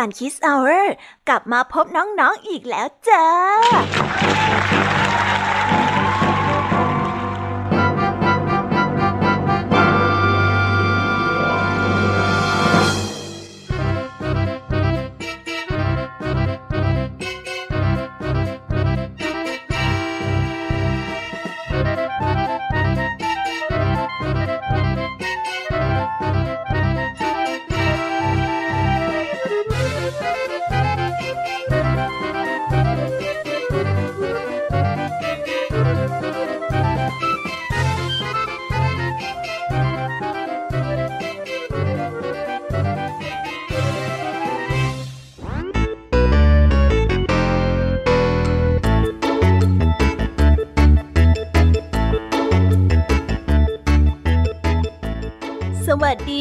กายการ Kiss Hour กลับมาพบน้องๆออีกแล้วจ้า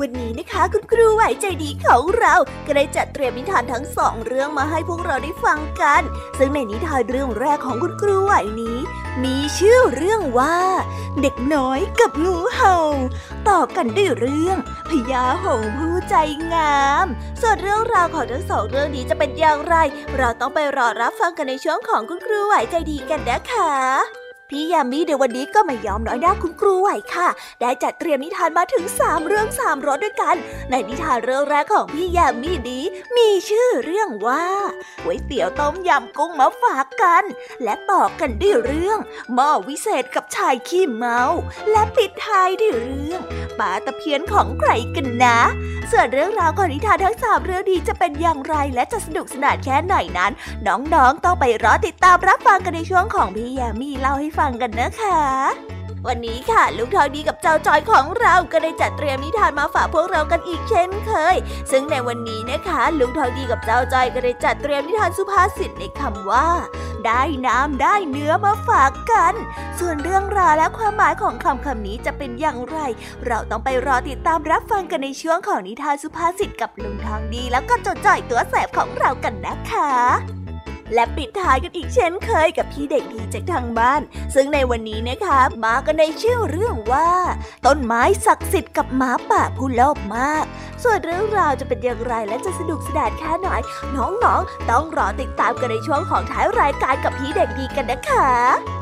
วันนี้นะคะคุณครูไหวใจดีของเราก็ได้จัดเตรียมนิทานทั้งสองเรื่องมาให้พวกเราได้ฟังกัน ซึ่งในนิทานเรื่องแรกของคุณครูไหวนี้ มีชื่อเรื่องว่า เด็กน้อยกับงูเห่า ต่อกันด้วยเรื่องพญาหงผู้ใจงาม ส่วนเรื่องราวของทั้งสองเรื่องนี้จะเป็นอย่างไร เราต้องไปรอรับฟังกันในช่วงของคุณครูไหวใจดีกันนะคะ พี่ยามีในวันนี้ก็ไม่ยอมน้อยหน้าคุณครูไหวค่ะ ได้จัดเตรียมนิทานมาถึง 3 เรื่อง3รสด้วยกัน ในนิทานเรื่องแรกของพี่ยามีนี้มีชื่อเรื่องว่าก๋วยเตี๋ยวต้มยำกุ้งมาฝากกัน และต่อกันด้วยเรื่องหม้อวิเศษกับชายขี้เมา และปิดท้ายด้วยเรื่องปลาตะเพียนของใครกันนะ ส่วนเรื่องราวของนิทานทั้งสามเรื่องนี้จะเป็นอย่างไรและจะสนุกสนานแค่ไหนนั้น น้องๆต้องไปรอติดตามรับฟังกันในช่วงของพี่ยามีเล่าให้ฟังกันนะคะ วันนี้ค่ะลุงทองดีกับเจ้าจอยของเราก็ได้จัดเตรียมนิทานมาฝากพวกเรากันอีกเช่นเคย ซึ่งในวันนี้นะคะ ลุงทองดีกับเจ้าจอยก็ได้จัดเตรียมนิทานสุภาษิตในคำว่า ได้น้ำได้เนื้อมาฝากกัน ส่วนเรื่องราวและความหมายของคำคำนี้จะเป็นอย่างไร เราต้องไปรอติดตามรับฟังกันในช่วงของนิทานสุภาษิตกับลุงทองดี แล้วก็เจ้าจอยตัวแสบของเรากันนะคะ และปิดท้ายกันอีกเช่นเคยกับพี่เด็กดีจากทางบ้าน ซึ่งในวันนี้นะคะมากันในชื่อเรื่องว่า ต้นไม้ศักดิ์สิทธิ์กับหมาป่าผู้โลภมาก ส่วนเรื่องราวจะเป็นอย่างไรและจะสนุกสนานแค่ไหนน้องๆ ต้องรอติดตามกันในช่วงของท้ายรายการกับพี่เด็กดีกันนะคะ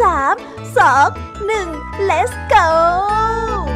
สามสองหนึ่ง let's go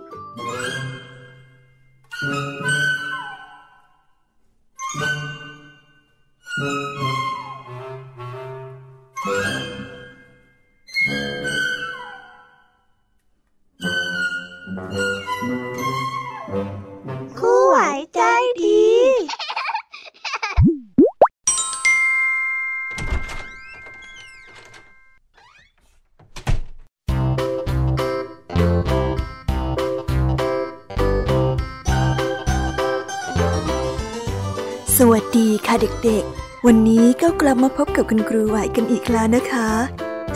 วันนี้ก็กลับมาพบกับคุณครูไหวกันอีกแล้วนะคะ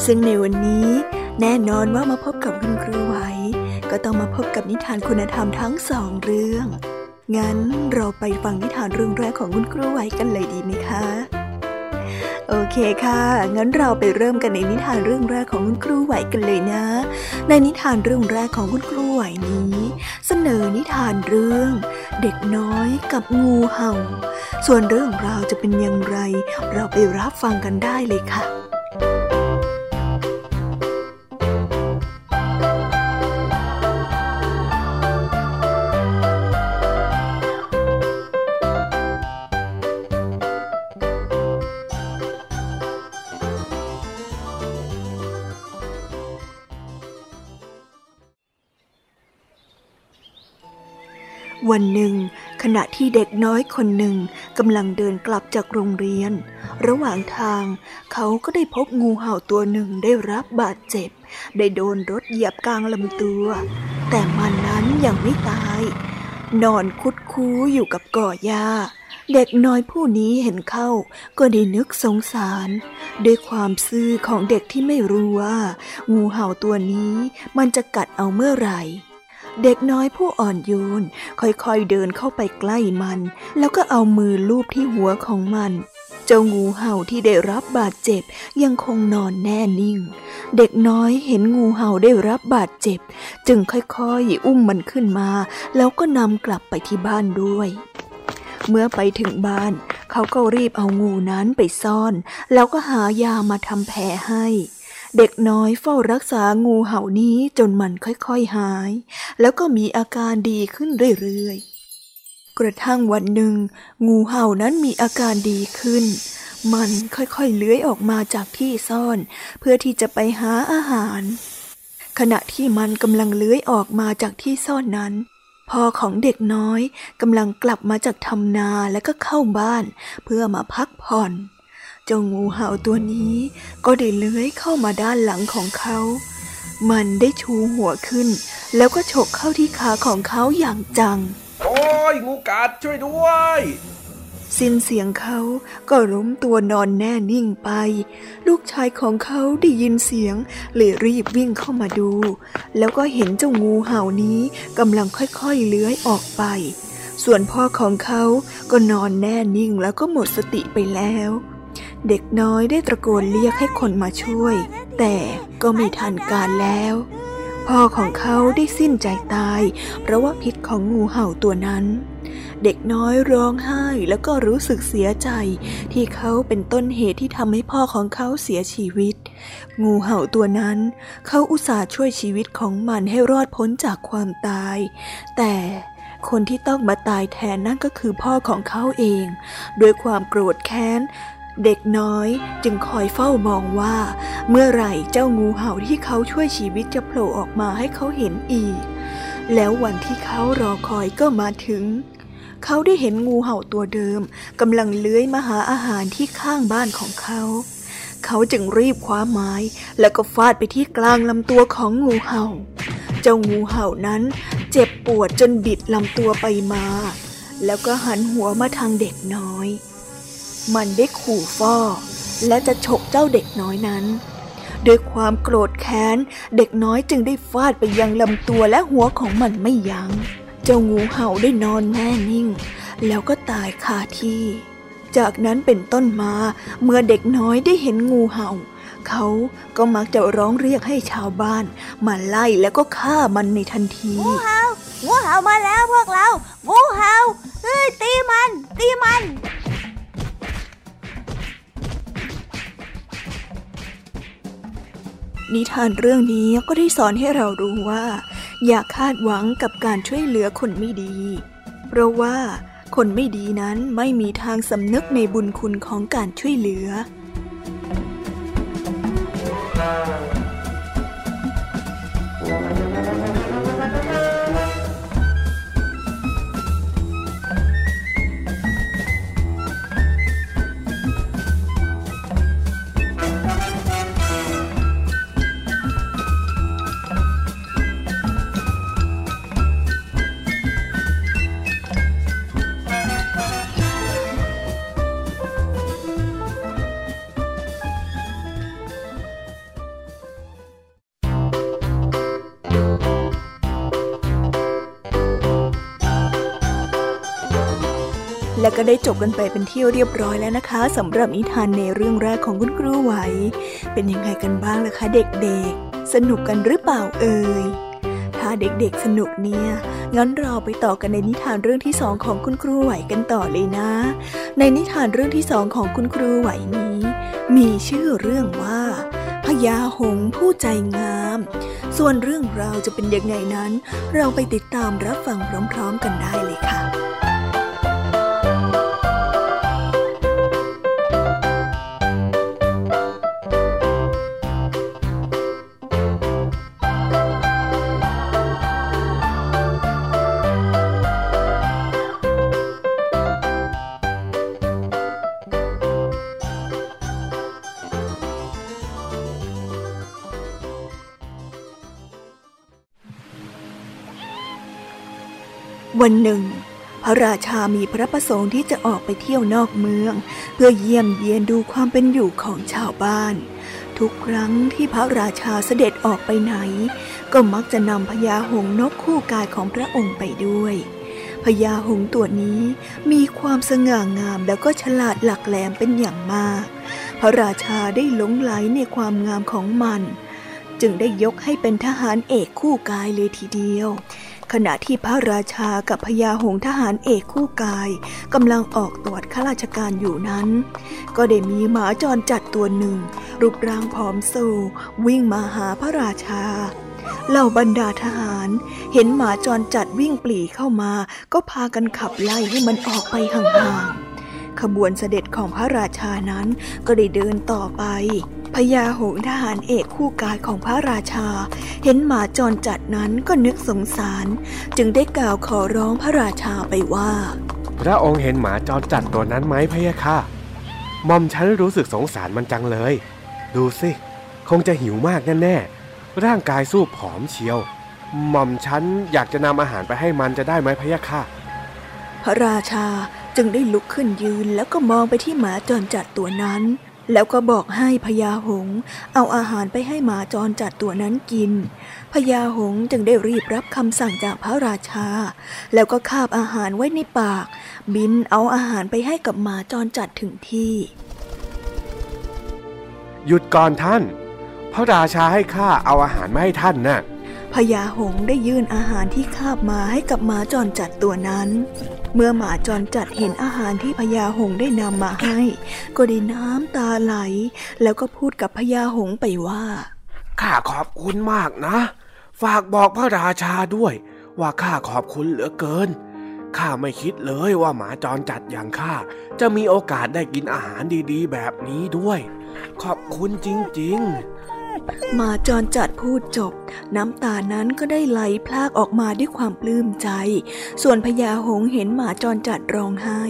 ซึ่งในวันนี้แน่นอนว่ามาพบกับคุณครูไหว ก็ต้องมาพบกับนิทานคุณธรรมทั้งสองเรื่อง งั้นเราไปฟังนิทานเรื่องแรกของคุณครูไหวกันเลยดีไหมคะ โอเคค่ะ งั้นเราไปเริ่มกันในนิทานเรื่องแรกของคุณครูไหวกันเลยนะ ในนิทานเรื่องแรกของคุณครูไหวนี้ เสนอนิทานเรื่อง เด็กน้อยกับงูเห่า ส่วนเรื่องราวจะเป็นอย่างไร เราไปรับฟังกันได้เลยค่ะ ณะที่เด็กน้อยคนหนึ่งกำลังเดินกลับจากโรงเรียน ระหว่างทางเขาก็ได้พบงูเห่าตัวหนึ่งได้รับบาดเจ็บ ได้โดนรถเหยียบกลางลำตัว แต่มันนั้นยังไม่ตาย นอนคุดคู้อยู่กับก่อหญ้าเด็กน้อยผู้นี้เห็นเข้าก็ได้นึกสงสาร ด้วยความซื่อของเด็กที่ไม่รู้ว่า งูเห่าตัวนี้มันจะกัดเอาเมื่อไหร่ เด็กน้อยผู้อ่อนโยน ค่อยๆเดินเข้าไปใกล้มัน แล้วก็เอามือลูบที่หัวของมัน เจ้างูเห่าที่ได้รับบาดเจ็บยังคงนอนแน่นิ่ง เด็กน้อยเห็นงูเห่าได้รับบาดเจ็บ จึงค่อยๆอุ้มมันขึ้นมา แล้วก็นำกลับไปที่บ้านด้วย เมื่อไปถึงบ้าน เขาก็รีบเอางูนั้นไปซ่อน แล้วก็หายามาทำแผลให้ เด็กน้อยเฝ้ารักษางูเห่านี้จนมันค่อยๆหาย แล้วก็มีอาการดีขึ้นเรื่อยๆ กระทั่งวันหนึ่ง งูเห่านั้นมีอาการดีขึ้น มันค่อยๆเลื้อยออกมาจากที่ซ่อน เพื่อที่จะไปหาอาหาร ขณะที่มันกำลังเลื้อยออกมาจากที่ซ่อนนั้นพ่อของเด็กน้อยกำลังกลับมาจากทำนาแล้วก็เข้าบ้าน เพื่อมาพักผ่อน เจ้างูเห่าตัวนี้ก็ได้เลื้อยเข้ามาด้านหลังของเขา มันได้ชูหัวขึ้น แล้วก็ฉกเข้าที่ขาของเขาอย่างจัง โอ้ยงูกัดช่วยด้วย สิ้นเสียงเขาก็ล้มตัวนอนแน่นิ่งไป ลูกชายของเขาได้ยินเสียงเลยรีบวิ่งเข้ามาดู แล้วก็เห็นเจ้างูเห่านี้กำลังค่อยๆเลื้อยออกไป ส่วนพ่อของเขาก็นอนแน่นิ่งแล้วก็หมดสติไปแล้ว เด็กน้อยได้ตะโกนเรียกให้คนมาช่วย แต่ก็ไม่ทันการแล้ว พ่อของเขาได้สิ้นใจตาย เพราะว่าพิษของงูเห่าตัวนั้น เด็กน้อยร้องไห้แล้วก็รู้สึกเสียใจ ที่เขาเป็นต้นเหตุที่ทำให้พ่อของเขาเสียชีวิต งูเห่าตัวนั้น เขาอุตส่าห์ช่วยชีวิตของมันให้รอดพ้นจากความตาย แต่คนที่ต้องมาตายแทนนั่นก็คือพ่อของเขาเอง ด้วยความโกรธแค้น เด็กน้อยจึงคอยเฝ้ามองว่า เมื่อไหร่เจ้างูเห่าที่เขาช่วยชีวิตจะโผล่ออกมาให้เขาเห็นอีก แล้ววันที่เขารอคอยก็มาถึง เขาได้เห็นงูเห่าตัวเดิมกำลังเลื้อยมาหาอาหารที่ข้างบ้านของเขา เขาจึงรีบคว้าไม้ แล้วก็ฟาดไปที่กลางลำตัวของงูเห่า เจ้างูเห่านั้นเจ็บปวดจนบิดลำตัวไปมา แล้วก็หันหัวมาทางเด็กน้อย มันได้ขู่ฟอและจะฉกเจ้าเด็กน้อยนั้น ด้วยความโกรธแค้น เด็กน้อยจึงได้ฟาดไปยังลำตัวและหัวของมันไม่ยัง้ง เจ้างูเห่าได้นอนแน่นิ่ง แล้วก็ตายคาที่ จากนั้นเป็นต้นมาเมื่อเด็กน้อยได้เห็นงูเห่า เขาก็มักจะร้องเรียกให้ชาวบ้านมาไล่แล้วก็ฆ่ามันในทันที งูเห่างูเห่ามาแล้วพวกเรา งูเห่าเฮ้ยตีมัน ตีมัน นิทานเรื่องนี้ก็ได้สอนให้เรารู้ว่า อย่าคาดหวังกับการช่วยเหลือคนไม่ดี เพราะว่าคนไม่ดีนั้นไม่มีทางสำนึกในบุญคุณของการช่วยเหลือ ได้จบกันไปเป็นที่เรียบร้อยแล้วนะคะสำหรับนิทานในเรื่องแรกของคุณครูไหว เป็นยังไงกันบ้างล่ะคะเด็กๆ สนุกกันหรือเปล่าเอ่ยถ้าเด็กๆสนุกเนี่ยงั้นเราไปต่อกันในนิทานเรื่องที่สองของคุณครูไหวกันต่อเลยนะ ในนิทานเรื่องที่สองของคุณครูไหวนี้ มีชื่อเรื่องว่าพญาหงผู้ใจงาม ส่วนเรื่องราวจะเป็นยังไงนั้น เราไปติดตามรับฟังพร้อมๆกันได้เลยค่ะ วันหนึ่ง พระราชามีพระประสงค์ที่จะออกไปเที่ยวนอกเมือง เพื่อเยี่ยมเยียนดูความเป็นอยู่ของชาวบ้าน ทุกครั้งที่พระราชาเสด็จออกไปไหน ก็มักจะนำพญาหงนกคู่กายของพระองค์ไปด้วยพญาหงตัวนี้มีความสง่างามแล้วก็ฉลาดหลักแหลมเป็นอย่างมาก พระราชาได้หลงไหลในความงามของมัน จึงได้ยกให้เป็นทหารเอกคู่กายเลยทีเดียว ขณะที่พระราชากับพญาหงส์ทหารเอกคู่กายกำลังออกตรวจข้าราชการอยู่นั้น ก็ได้มีหมาจรจัดตัวหนึ่ง รูปร่างผอมโซวิ่งมาหาพระราชา เหล่าบรรดาทหารเห็นหมาจรจัดวิ่งปลีเข้ามา ก็พากันขับไล่ให้มันออกไปห่างๆขบวนเสด็จของพระราชานั้นก็ได้เดินต่อไป พญาหงทหารเอกคู่กายของพระราชา เห็นหมาจรจัดนั้นก็นึกสงสาร จึงได้กล่าวขอร้องพระราชาไปว่า พระองค์เห็นหมาจรจัดตัวนั้นไหมพะยะค่ะมอมฉันรู้สึกสงสารมันจังเลย ดูสิ คงจะหิวมากแน่ร่างกายสู้ผอมเชียวหม่อมฉันอยากจะนำอาหารไปให้มันจะได้ไหมพะยะค่ะ พระราชาจึงได้ลุกขึ้นยืนแล้วก็มองไปที่หมาจรจัดตัวนั้น แล้วก็บอกให้พญาหงเอาอาหารไปให้หมาจรจัดตัวนั้นกิน พญาหงจึงได้รีบรับคำสั่งจากพระราชา แล้วก็คาบอาหารไว้ในปาก บินเอาอาหารไปให้กับหมาจรจัดถึงที่ หยุดก่อนท่าน พระราชาให้ข้าเอาอาหารมาให้ท่านนะ่ะพญาหงได้ยื่นอาหารที่คาบมาให้กับหมาจรจัดตัวนั้น เมื่อหมาจรจัดเห็นอาหารที่พญาหงได้นำมาให้ ก็ได้น้ำตาไหล แล้วก็พูดกับพญาหงไปว่า ข้าขอบคุณมากนะ ฝากบอกพระราชาด้วย ว่าข้าขอบคุณเหลือเกิน ข้าไม่คิดเลยว่าหมาจรจัดอย่างข้าจะมีโอกาสได้กินอาหารดีๆ แบบนี้ด้วย ขอบคุณจริงๆ มาจรจัดพูดจบ น้ำตานั้นก็ได้ไหลพลากออกมาด้วยความปลื้มใจ ส่วนพญาหงเห็นหมาจรจัดร้องไห้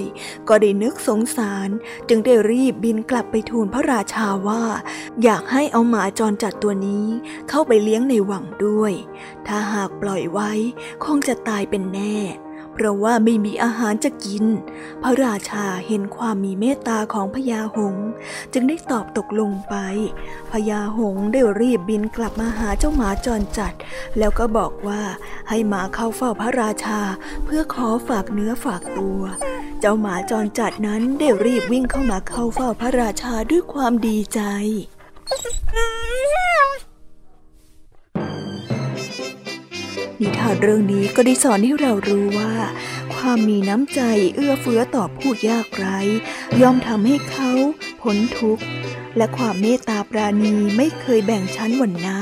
ก็ได้นึกสงสาร จึงได้รีบบินกลับไปทูลพระราชาว่า อยากให้เอาหมาจรจัดตัวนี้ เข้าไปเลี้ยงในวังด้วย ถ้าหากปล่อยไว้ คงจะตายเป็นแน่ เพราะว่าไม่มีอาหารจะกิน พระราชาเห็นความมีเมตตาของพญาหง จึงได้ตอบตกลงไป พญาหงได้รีบบินกลับมาหาเจ้าหมาจรจัด แล้วก็บอกว่าให้หมาเข้าเฝ้าพระราชา เพื่อขอฝากเนื้อฝากตัว เจ้าหมาจรจัดนั้นได้รีบวิ่งเข้ามาเข้าเฝ้าพระราชาด้วยความดีใจ นิทานเรื่องนี้ก็ได้สอนให้เรารู้ว่า ความมีน้ำใจเอื้อเฟื้อต่อผู้ยากไร้ ย่อมทำให้เขาพ้นทุกข์ และความเมตตาปราณีไม่เคยแบ่งชั้นวรรณะ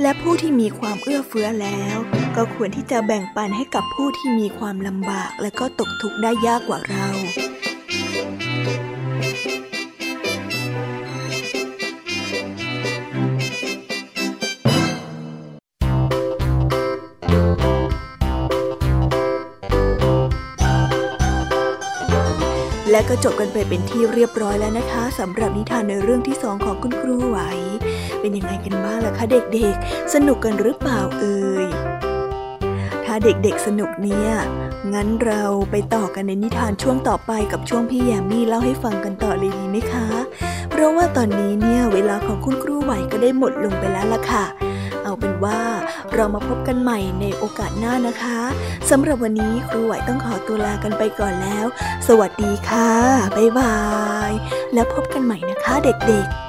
และผู้ที่มีความเอื้อเฟื้อแล้ว ก็ควรที่จะแบ่งปันให้กับผู้ที่มีความลำบาก และก็ตกทุกข์ได้ยากกว่าเรา และก็จบกันไปเป็นที่เรียบร้อยแล้วนะคะสำหรับนิทานในเรื่องที่สองของคุณครูไหว เป็นยังไงกันบ้างล่ะคะเด็กๆ สนุกกันหรือเปล่าเอ่ยถ้าเด็กๆสนุกเนี่ยงั้นเราไปต่อกันในนิทานช่วงต่อไปกับช่วงพี่แยมมี่เล่าให้ฟังกันต่อเลยดีไหมคะ เพราะว่าตอนนี้เนี่ยเวลาของคุณครูไหวก็ได้หมดลงไปแล้วล่ะค่ะ เอาเป็นว่าเรามาพบกันใหม่ในโอกาสหน้านะคะสำหรับวันนี้ครูไหวต้องขอตัวลากันไปก่อนแล้ว สวัสดีค่ะ บ๊ายบาย แล้วพบกันใหม่นะคะเด็กๆ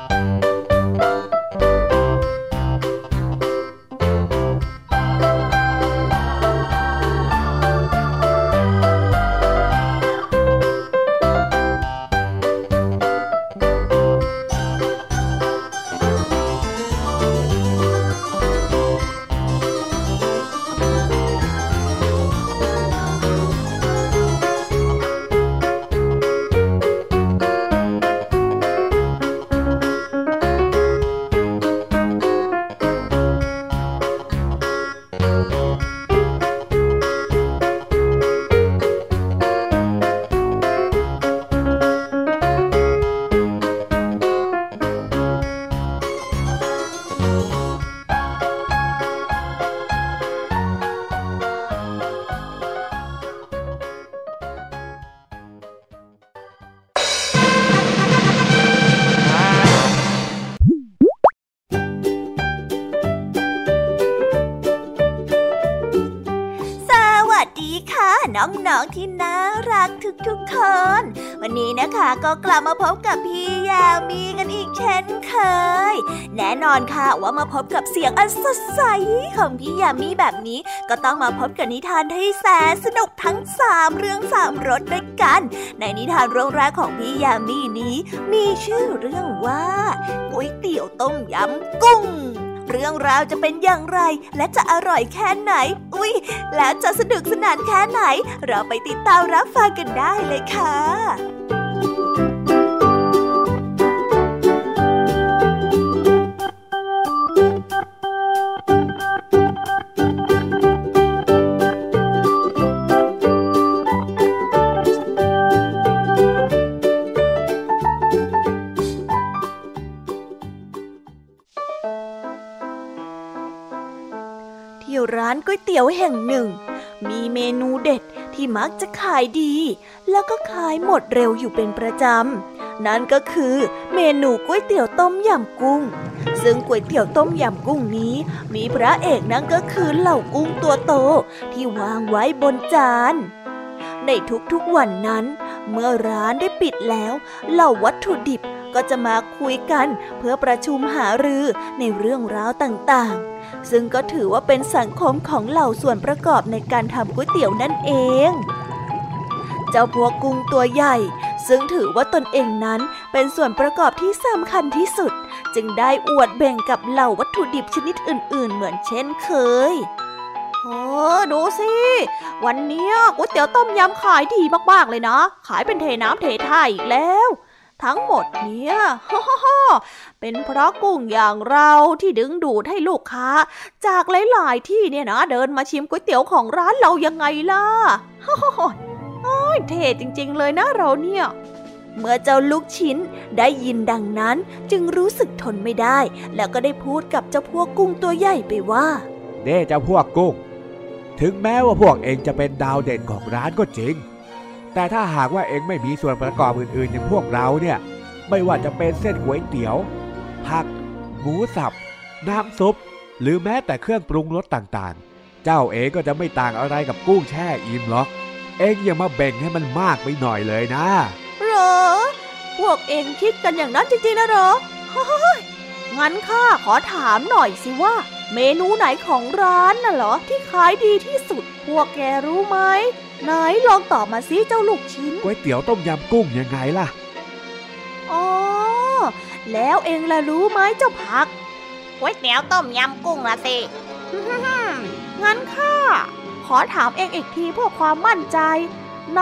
อนค่ะว่ามาพบกับเสียงอันสดใสของพี่ยามีแบบนี้ ก็ต้องมาพบกับนิทานที่แสนสนุกทั้งสามเรื่องสามรสด้วยกัน ในนิทานเรื่องแรกของพี่ยามีนี้ มีชื่อเรื่องว่าก๋วยเตี๋ยวต้มยำกุ้งเรื่องราวจะเป็นอย่างไรและจะอร่อยแค่ไหน อุ๊ยแล้วจะสนุกสนานแค่ไหน เราไปติดตามรับฟังกันได้เลยค่ะ ก๋วยเตี๋ยวแห่งหนึ่ง มีเมนูเด็ดที่มักจะขายดี แล้วก็ขายหมดเร็วอยู่เป็นประจำ นั่นก็คือเมนูก๋วยเตี๋ยวต้มยำกุ้ง ซึ่งก๋วยเตี๋ยวต้มยำกุ้งนี้ มีพระเอกนั่นก็คือเหล่ากุ้งตัวโตที่วางไว้บนจานในทุกๆวันนั้น เมื่อร้านได้ปิดแล้ว เหล่าวัตถุดิบก็จะมาคุยกันเพื่อประชุมหารือในเรื่องราวต่างๆ ซึ่งก็ถือว่าเป็นสังคมของเหล่าส่วนประกอบในการทำก๋วยเตี๋ยวนั่นเอง เจ้าพวกกุ้งตัวใหญ่ ซึ่งถือว่าตนเองนั้นเป็นส่วนประกอบที่สำคัญที่สุด จึงได้อวดแบ่งกับเหล่าวัตถุดิบชนิดอื่น ๆ เหมือนเช่นเคยโอ้ดูสิ วันนี้ก๋วยเตี๋ยวต้มยำขายดีมากๆเลยนะ ขายเป็นเทน้ำเทท่าอีกแล้ว ทั้งหมดเนี่ยฮ่าฮ่าเป็นเพราะกุ้งอย่างเราที่ดึงดูดให้ลูกค้า จากหลาย ๆ ที่เนี่ยนะเดินมาชิมก๋วยเตี๋ยวของร้านเรายังไงล่ะฮ่าฮ่าฮ่าโอ้ยเท่จริง ๆ เลยนะเราเนี่ยเมื่อเจ้าลูกชิ้นได้ยินดังนั้นจึงรู้สึกทนไม่ได้ แล้วก็ได้พูดกับเจ้าพวกกุ้งตัวใหญ่ไปว่าเน่เจ้าพวกกุ้ง ถึงแม้ว่าพวกเองจะเป็นดาวเด่นของร้านก็จริง แต่ถ้าหากว่าเองไม่มีส่วนประกอบอื่นๆ อย่างพวกเราเนี่ย ไม่ว่าจะเป็นเส้นก๋วยเตี๋ยว ผัก หมูสับ น้ำซุป หรือแม้แต่เครื่องปรุงรสต่างๆ เจ้าเองก็จะไม่ต่างอะไรกับกุ้งแช่อิ่มหรอก เองอย่ามาแบ่งให้มันมากไปหน่อยเลยนะเหรอ พวกเองคิดกันอย่างนั้นจริงๆนะหรอเฮ้ยงั้นข้าขอถามหน่อยสิว่า เมนูไหนของร้านน่ะเหรอที่ขายดีที่สุด พวกแกรู้ไหม ไหนลองตอบมาสิเจ้าลูกชิ้นก๋วยเตี๋ยวต้มยำกุ้งยังไงล่ะอ๋อแล้วเองล่ะรู้ไหมเจ้าผักก๋วยเตี๋ยวต้มยำกุ้งละสิงั้นข้าขอถามเองอีกทีเพื่อความมั่นใจ ไหน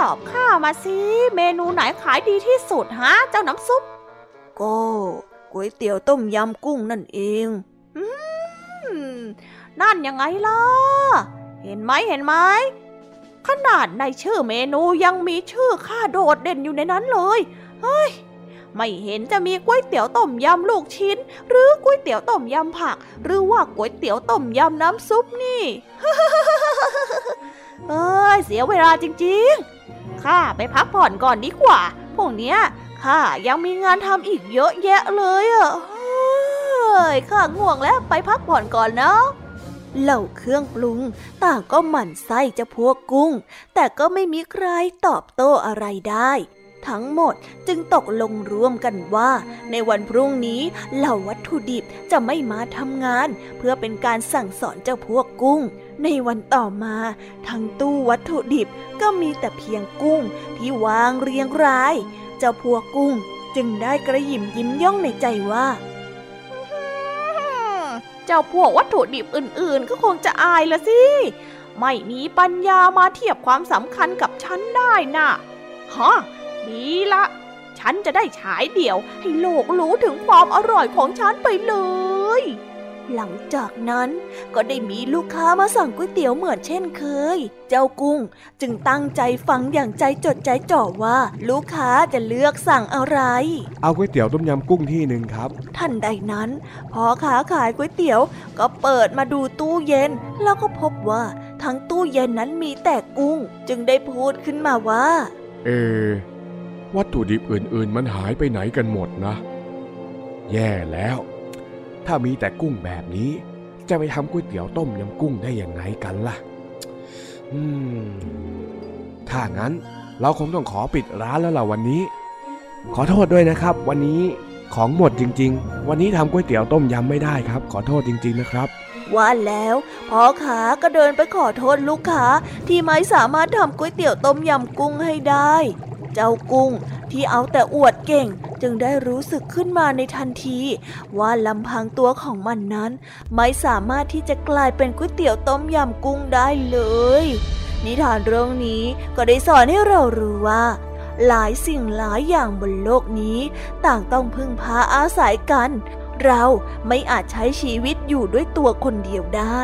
ตอบข้ามาสิเมนูไหนขายดีที่สุดฮะเจ้าน้ำซุปก็ก๋วยเตี๋ยวต้มยำกุ้งนั่นเองอืมนั่นยังไงล่ะ เห็นไหมเห็นไหม ขนาดในชื่อเมนูยังมีชื่อข้าโดดเด่นอยู่ในนั้นเลย เฮ้ย ไม่เห็นจะมีก๋วยเตี๋ยวต้มยำลูกชิ้น หรือก๋วยเตี๋ยวต้มยำผัก หรือว่าก๋วยเตี๋ยวต้มยำน้ำซุปนี่ เอ้ย เสียเวลาจริงๆ ข้าไปพักผ่อนก่อนดีกว่า พวกเนี้ยข้ายังมีงานทำอีกเยอะแยะเลยอะเฮ้ย ข้าง่วงแล้วไปพักผ่อนก่อนเนาะ เหล่าเครื่องปรุง ต่างก็หมั่นไส้เจะพวกกุ้ง แต่ก็ไม่มีใครตอบโต้อะไรได้ ทั้งหมดจึงตกลงร่วมกันว่า ในวันพรุ่งนี้เหล่าวัตถุดิบจะไม่มาทำงาน เพื่อเป็นการสั่งสอนเจ้าพวกกุ้ง ในวันต่อมา ทั้งตู้วัตถุดิบก็มีแต่เพียงกุ้งที่วางเรียงราย เจ้าพวกกุ้งจึงได้กระหยิมยิ้มย่องในใจว่า เจ้าพวกวัตถุดิบอื่นๆ ก็คงจะอายละสิ ไม่มีปัญญามาเทียบความสำคัญกับฉันได้น่ะฮะดีละ ฉันจะได้ฉายเดี่ยวให้โลกรู้ถึงความอร่อยของฉันไปเลย หลังจากนั้นก็ได้มีลูกค้ามาสั่งก๋วยเตี๋ยวเหมือนเช่นเคย เจ้ากุ้งจึงตั้งใจฟังอย่างใจจดใจจ่อว่า ลูกค้าจะเลือกสั่งอะไร เอาก๋วยเตี๋ยวต้มยำกุ้งที่หนึ่งครับทันใดนั้นพอค้าขายก๋วยเตี๋ยวก็เปิดมาดูตู้เย็น แล้วก็พบว่าทั้งตู้เย็นนั้นมีแต่กุ้ง จึงได้พูดขึ้นมาว่า เอ วัตถุดิบอื่นๆ มันหายไปไหนกันหมดนะ แย่แล้ว ถ้ามีแต่กุ้งแบบนี้ จะไปทำก๋วยเตี๋ยวต้มยำกุ้งได้อยังไงกันล่ะ อืม ถ้างั้นเราคงต้องขอปิดร้านแล้วล่ะวันนี้ ขอโทษด้วยนะครับ วันนี้ของหมดจริง ๆ วันนี้ทำก๋วยเตี๋ยวต้มยำไม่ได้ครับ ขอโทษจริง ๆ นะครับว่าแล้วพ่อขาก็เดินไปขอโทษลูกค้าที่ไม่สามารถทำก๋วยเตี๋ยวต้มยำกุ้งให้ได้ เจ้ากุ้ง ที่เอาแต่อวดเก่งจึงได้รู้สึกขึ้นมาในทันที ว่าลำพังตัวของมันนั้น ไม่สามารถที่จะกลายเป็นก๋วยเตี๋ยวต้มยำกุ้งได้เลย นิทานเรื่องนี้ก็ได้สอนให้เรารู้ว่า หลายสิ่งหลายอย่างบนโลกนี้ ต่างต้องพึ่งพาอาศัยกัน เราไม่อาจใช้ชีวิตอยู่ด้วยตัวคนเดียวได้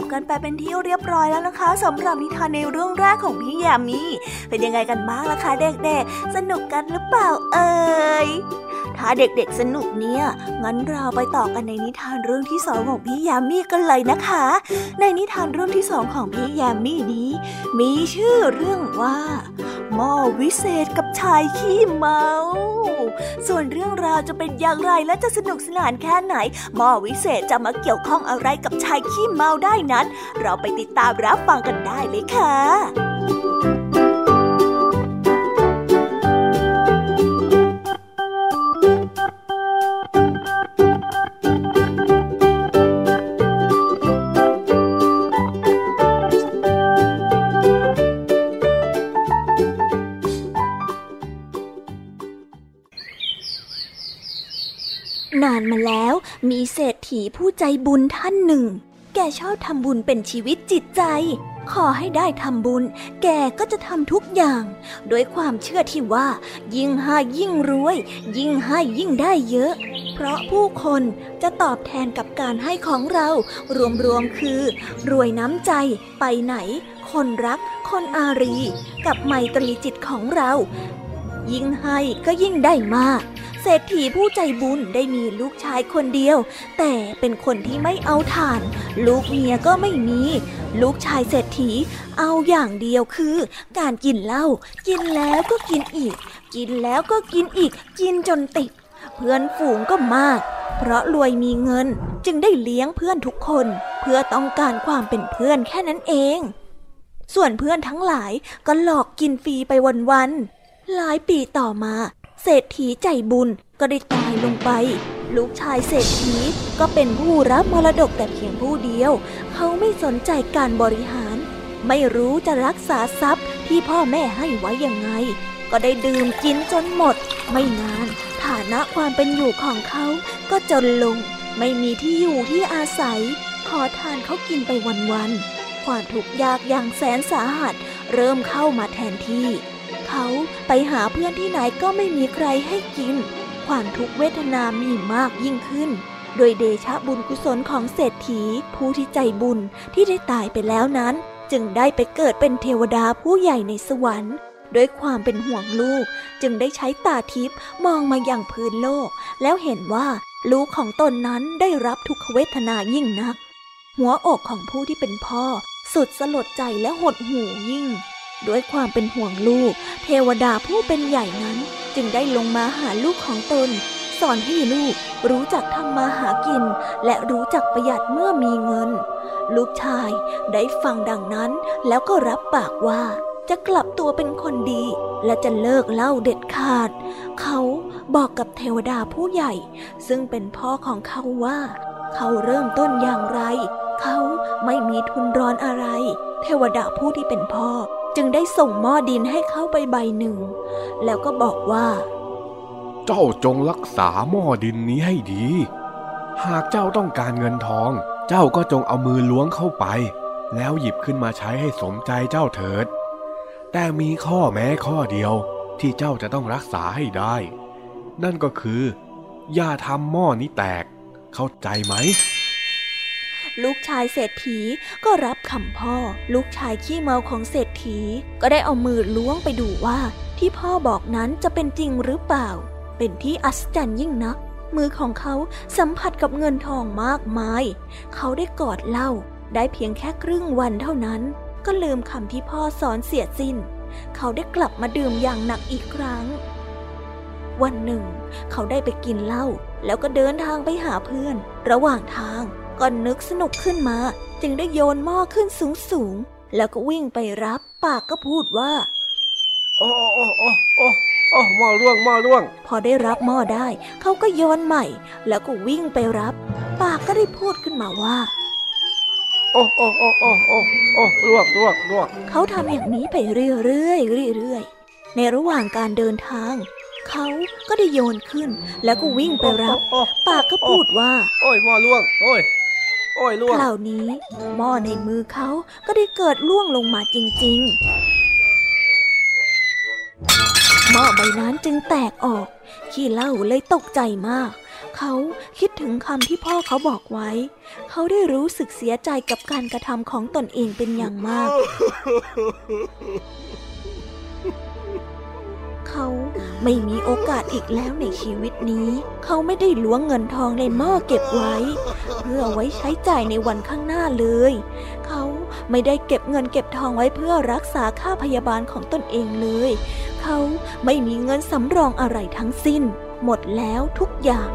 บกันไปเป็นที่เรียบร้อยแล้วนะคะสำหรับนิทานในเรื่องแรกของพี่ยามีเป็นยังไงกันบ้างล่ะคะเด็กๆ สนุกกันหรือเปล่าเอ่ยถ้าเด็กๆสนุกเนี่ย งั้นเราไปต่อกันในนิทานเรื่องที่สองของพี่ยามีกันเลยนะคะ ในนิทานเรื่องที่สองของพี่ยามีนี้ มีชื่อเรื่องว่า หม้อวิเศษกับชายขี้เมา ส่วนเรื่องราวจะเป็นอย่างไรและจะสนุกสนานแค่ไหน หม้อวิเศษจะมาเกี่ยวข้องอะไรกับชายขี้เมาได้นั้น เราไปติดตามรับฟังกันได้เลยค่ะ มีเศรษฐีผู้ใจบุญท่านหนึ่ง แกชอบทำบุญเป็นชีวิตจิตใจ ขอให้ได้ทำบุญ แกก็จะทำทุกอย่างด้วยความเชื่อที่ว่า ยิ่งให้ยิ่งรวย ยิ่งให้ยิ่งได้เยอะ เพราะผู้คนจะตอบแทนกับการให้ของเรา รวมๆคือ รวยน้ำใจไปไหน คนรัก คนอารี กับไมตรีจิตของเรา ยิ่งให้ก็ยิ่งได้มาก เศรษฐีผู้ใจบุญได้มีลูกชายคนเดียว แต่เป็นคนที่ไม่เอาทาน ลูกเมียก็ไม่มี ลูกชายเศรษฐีเอาอย่างเดียวคือ การกินเหล้ากินแล้วก็กินอีก กินแล้วก็กินอีก กินจนติด เพื่อนฝูงก็มาก เพราะรวยมีเงินจึงได้เลี้ยงเพื่อนทุกคน เพื่อต้องการความเป็นเพื่อนแค่นั้นเองส่วนเพื่อนทั้งหลายก็หลอกกินฟรีไปวันๆ หลายปีต่อมา เศรษฐีใจบุญก็ได้ตายลงไป ลูกชายเศรษฐีก็เป็นผู้รับมรดกแต่เพียงผู้เดียว เขาไม่สนใจการบริหาร ไม่รู้จะรักษาทรัพย์ที่พ่อแม่ให้ไว้ยังไง ก็ได้ดื่มกินจนหมด ไม่นาน ฐานะความเป็นอยู่ของเขาก็จนลง ไม่มีที่อยู่ที่อาศัย ขอทานเขากินไปวันๆความทุกข์ยากอย่างแสนสาหัส เริ่มเข้ามาแทนที่ เขาไปหาเพื่อนที่ไหนก็ไม่มีใครให้กิน ความทุกเวทนามีมากยิ่งขึ้น โดยเดชะบุญกุศลของเศรษฐี ผู้ที่ใจบุญที่ได้ตายไปแล้วนั้น จึงได้ไปเกิดเป็นเทวดาผู้ใหญ่ในสวรรค์ด้วยความเป็นห่วงลูกจึงได้ใช้ตาทิพย์มองมาอย่างพื้นโลก แล้วเห็นว่าลูกของตนนั้นได้รับทุกขเวทนายิ่งนัก หัวอกของผู้ที่เป็นพ่อ สุดสลดใจและหดหู่ยิ่ง ด้วยความเป็นห่วงลูก เทวดาผู้เป็นใหญ่นั้น จึงได้ลงมาหาลูกของตน สอนให้ลูกรู้จักทำมาหากิน และรู้จักประหยัดเมื่อมีเงิน ลูกชายได้ฟังดังนั้นแล้วก็รับปากว่าจะกลับตัวเป็นคนดี และจะเลิกเหล้าเด็ดขาด เขาบอกกับเทวดาผู้ใหญ่ ซึ่งเป็นพ่อของเขาว่า เขาเริ่มต้นอย่างไร เขาไม่มีทุนรอนอะไร เทวดาผู้ที่เป็นพ่อจึงได้ส่งหม้อดินให้เขาไปใบหนึ่ง แล้วก็บอกว่า เจ้าจงรักษาหม้อดินนี้ให้ดี หากเจ้าต้องการเงินทอง เจ้าก็จงเอามือล้วงเข้าไป แล้วหยิบขึ้นมาใช้ให้สมใจเจ้าเถิด แต่มีข้อแม้ข้อเดียวที่เจ้าจะต้องรักษาให้ได้ นั่นก็คือ อย่าทำหม้อนี้แตก เข้าใจไหม ลูกชายเศรษฐีก็รับคำพ่อ ลูกชายขี้เมาของเศรษฐีก็ได้เอามือล้วงไปดูว่า ที่พ่อบอกนั้นจะเป็นจริงหรือเปล่า เป็นที่อัศจรรย์ยิ่งนัก มือของเขาสัมผัสกับเงินทองมากมาย เขาได้กอดเหล้าได้เพียงแค่ครึ่งวันเท่านั้น ก็ลืมคำที่พ่อสอนเสียสิ้น เขาได้กลับมาดื่มอย่างหนักอีกครั้ง วันหนึ่ง เขาได้ไปกินเหล้าแล้วก็เดินทางไปหาเพื่อน ระหว่างทางก็นึกสนุกขึ้นมา จึงได้โยนหม้อขึ้นสูงสูงๆแล้วก็วิ่งไปรับปากก็พูดว่า โอ้โอ้โอ้โอ้โอ้หม้อร่วงหม้อร่วง พอได้รับหม้อได้ เขาก็โยนใหม่ แล้วก็วิ่งไปรับ ปากก็ได้พูดขึ้นมาว่าโอ้โอ้โอ้โอ้โอ้โอ้ร่วงร่วงร่วงเขาทำอย่างนี้ไปเรื่อยๆเรื่อยๆในระหว่างการเดินทาง เขาก็ได้โยนขึ้น แล้วก็วิ่งไปรับโอ้โอ้ปากก็พูดว่า โอ้ยหม้อร่วง โอ้ย โอ้ยร่วคงราวนี้หม้อในมือเขาก็ได้เกิดล่วงลงมาจริง ๆ หม้อใบนั้นจึงแตกออก ขี้เหล้าเลยตกใจมาก เขาคิดถึงคำที่พ่อเขาบอกไว้ เขาได้รู้สึกเสียใจกับการกระทำของตนเองเป็นอย่างมาก เขาไม่มีโอกาสอีกแล้วในชีวิตนี้ เขาไม่ได้ล้วงเงินทองในหม้อเก็บไว้ เพื่อไว้ใช้จ่ายในวันข้างหน้าเลย เขาไม่ได้เก็บเงินเก็บทองไว้เพื่อรักษาค่าพยาบาลของตนเองเลย เขาไม่มีเงินสำรองอะไรทั้งสิ้น หมดแล้วทุกอย่าง